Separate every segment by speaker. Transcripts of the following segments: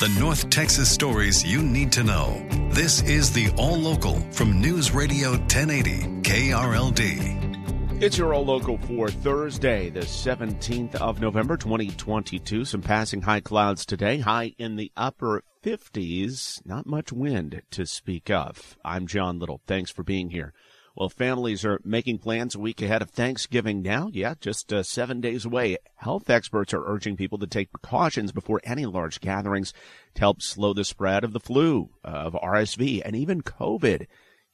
Speaker 1: The North Texas stories you need to know. This is the All Local from News Radio 1080 KRLD.
Speaker 2: It's your all local for Thursday, the 17th of November, 2022. Some passing high clouds today, high in the upper 50s. Not much wind to speak of. I'm John Little. Thanks for being here. Well, families are making plans a week ahead of Thanksgiving now. Yeah, just uh, seven days away. Health experts are urging people to take precautions before any large gatherings to help slow the spread of the flu, of RSV, and even COVID.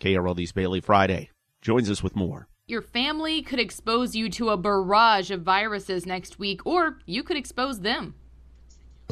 Speaker 2: KRLD's Bailey Friday joins us with more.
Speaker 3: Your family could expose you to a barrage of viruses next week, or you could expose them.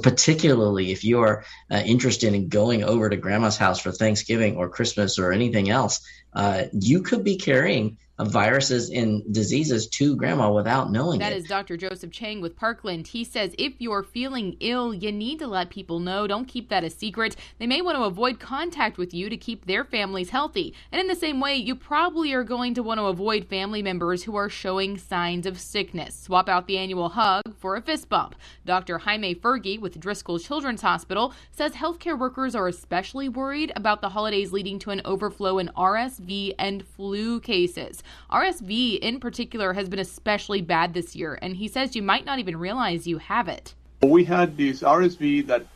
Speaker 4: Particularly if you are uh, interested in going over to grandma's house for Thanksgiving or Christmas or anything else, uh, you could be carrying viruses and diseases to grandma without knowing
Speaker 3: That
Speaker 4: it.
Speaker 3: is Dr. Joseph Chang with Parkland. He says if you're feeling ill, you need to let people know. Don't keep that a secret. They may want to avoid contact with you to keep their families healthy. And in the same way, you probably are going to want to avoid family members who are showing signs of sickness. Swap out the annual hug for a fist bump. Dr. Jaime Fergie with Driscoll Children's Hospital says healthcare workers are especially worried about the holidays leading to an overflow in RSV and flu cases. RSV in particular has been especially bad this year, and he says you might not even realize you have it.
Speaker 5: We had this RSV that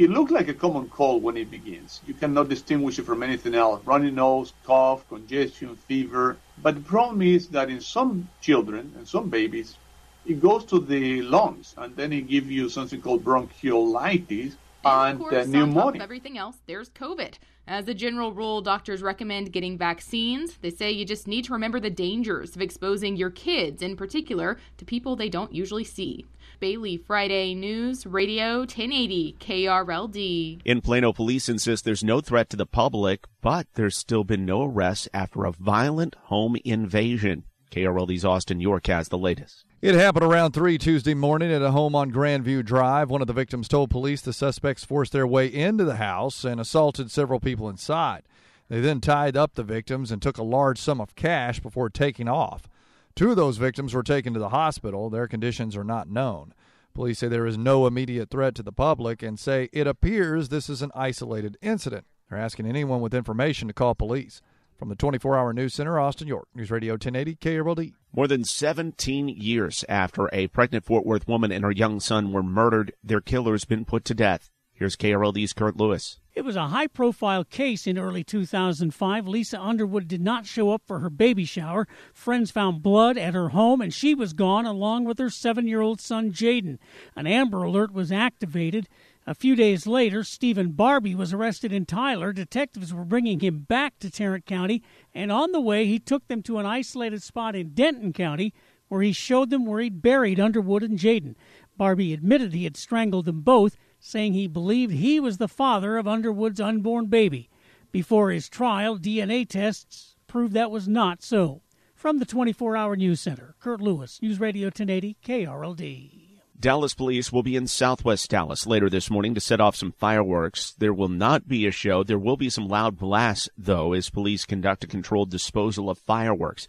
Speaker 5: it looked like a common cold when it begins. You cannot distinguish it from anything else. Runny nose, cough, congestion, fever. But the problem is that in some children and some babies, it goes to the lungs and then it gives you something called bronchiolitis and,
Speaker 3: of
Speaker 5: uh,
Speaker 3: course, of
Speaker 5: pneumonia.
Speaker 3: everything else, there's COVID. As a general rule, doctors recommend getting vaccines. They say you just need to remember the dangers of exposing your kids, in particular, to people they don't usually see. Bailey Friday News Radio 1080 KRLD.
Speaker 2: In Plano, police insist there's no threat to the public, but there's still been no arrests after a violent home invasion. KRLD's Austin York has the latest.
Speaker 6: It happened around 3 Tuesday morning at a home on Grandview Drive. One of the victims told police the suspects forced their way into the house and assaulted several people inside. They then tied up the victims and took a large sum of cash before taking off. Two of those victims were taken to the hospital. Their conditions are not known. Police say there is no immediate threat to the public and say it appears this is an isolated incident. They're asking anyone with information to call police. From the 24 hour news center, Austin, York, News Radio 1080 KRLD.
Speaker 2: More than 17 years after a pregnant Fort Worth woman and her young son were murdered, their killer's been put to death. Here's KRLD's Kurt Lewis.
Speaker 7: It was a high profile case in early 2005. Lisa Underwood did not show up for her baby shower. Friends found blood at her home, and she was gone along with her seven year old son, Jayden. An Amber Alert was activated. A few days later, Stephen Barbee was arrested in Tyler. Detectives were bringing him back to Tarrant County, and on the way, he took them to an isolated spot in Denton County where he showed them where he'd buried Underwood and Jayden. Barbee admitted he had strangled them both, saying he believed he was the father of Underwood's unborn baby. Before his trial, DNA tests proved that was not so. From the 24 hour news center, Kurt Lewis, News Radio 1080, KRLD.
Speaker 2: Dallas police will be in southwest Dallas later this morning to set off some fireworks. There will not be a show. There will be some loud blasts, though, as police conduct a controlled disposal of fireworks.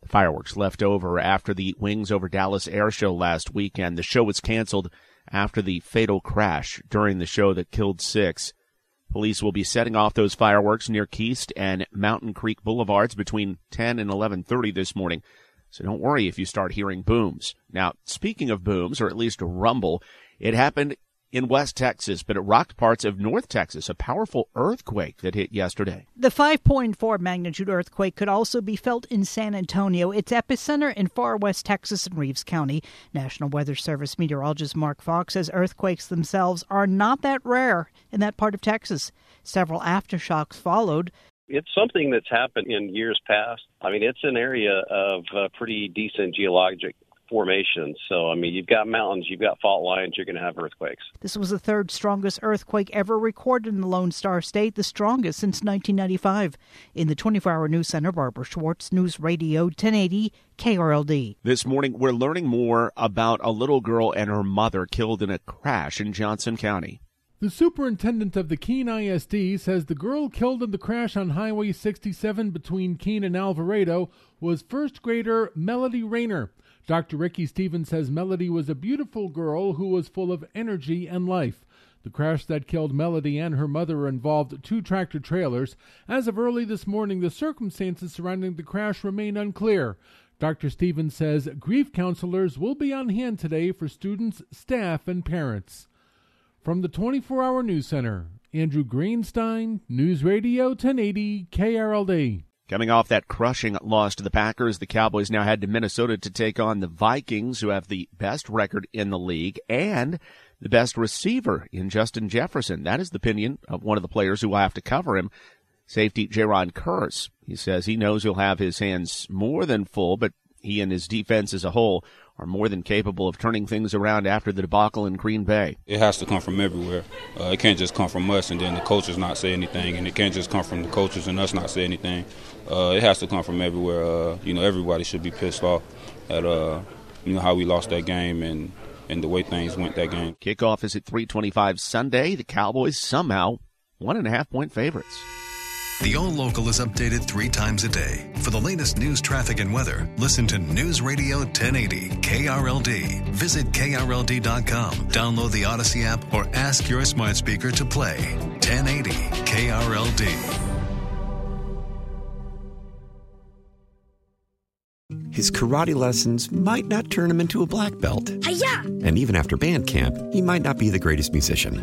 Speaker 2: The fireworks left over after the Wings over Dallas air show last weekend. The show was canceled after the fatal crash during the show that killed six. Police will be setting off those fireworks near Kiest and Mountain Creek Boulevards between 10 and 11:30 this morning. So don't worry if you start hearing booms. Now, speaking of booms, or at least a rumble, it happened in West Texas, but it rocked parts of North Texas, a powerful earthquake that hit yesterday.
Speaker 8: The 5.4 magnitude earthquake could also be felt in San Antonio, its epicenter in far west Texas and Reeves County. National Weather Service meteorologist Mark Fox says earthquakes themselves are not that rare in that part of Texas. Several aftershocks followed.
Speaker 9: It's something that's happened in years past. I mean, it's an area of uh, pretty decent geologic
Speaker 10: formations. So, I mean, you've got mountains, you've got fault lines, you're going to have earthquakes.
Speaker 8: This was the third strongest earthquake ever recorded in the Lone Star State, the strongest since 1995. In the 24 hour news center, Barbara Schwartz, News Radio 1080 KRLD.
Speaker 2: This morning, we're learning more about a little girl and her mother killed in a crash in Johnson County.
Speaker 9: The superintendent of the Keene ISD says the girl killed in the crash on Highway 67 between Keene and Alvarado was first grader Melody Rayner. Dr. Ricky Stevens says Melody was a beautiful girl who was full of energy and life. The crash that killed Melody and her mother involved two tractor trailers. As of early this morning, the circumstances surrounding the crash remain unclear. Dr. Stevens says grief counselors will be on hand today for students, staff, and parents. From the 24 Hour News Center, Andrew Greenstein, News Radio 1080 KRLD.
Speaker 2: Coming off that crushing loss to the Packers, the Cowboys now head to Minnesota to take on the Vikings, who have the best record in the league and the best receiver in Justin Jefferson. That is the opinion of one of the players who will have to cover him, safety Jayron Kearse. He says he knows he'll have his hands more than full, but he and his defense as a whole are more than capable of turning things around after the debacle in Green Bay.
Speaker 11: It has to come from everywhere. Uh, it can't just come from us and then the coaches not say anything, and it can't just come from the coaches and us not say anything. Uh, it has to come from everywhere. Uh, you know, everybody should be pissed off at uh, you know how we lost that game and and the way things went that game.
Speaker 2: Kickoff is at 3:25 Sunday. The Cowboys somehow one and a half point favorites.
Speaker 1: The All Local is updated three times a day. For the latest news, traffic, and weather, listen to News Radio 1080 KRLD. Visit KRLD.com, download the Audacy app, or ask your smart speaker to play 1080 KRLD.
Speaker 12: His karate lessons might not turn him into a black belt.
Speaker 13: Hi-ya!
Speaker 12: And even after band camp, he might not be the greatest musician.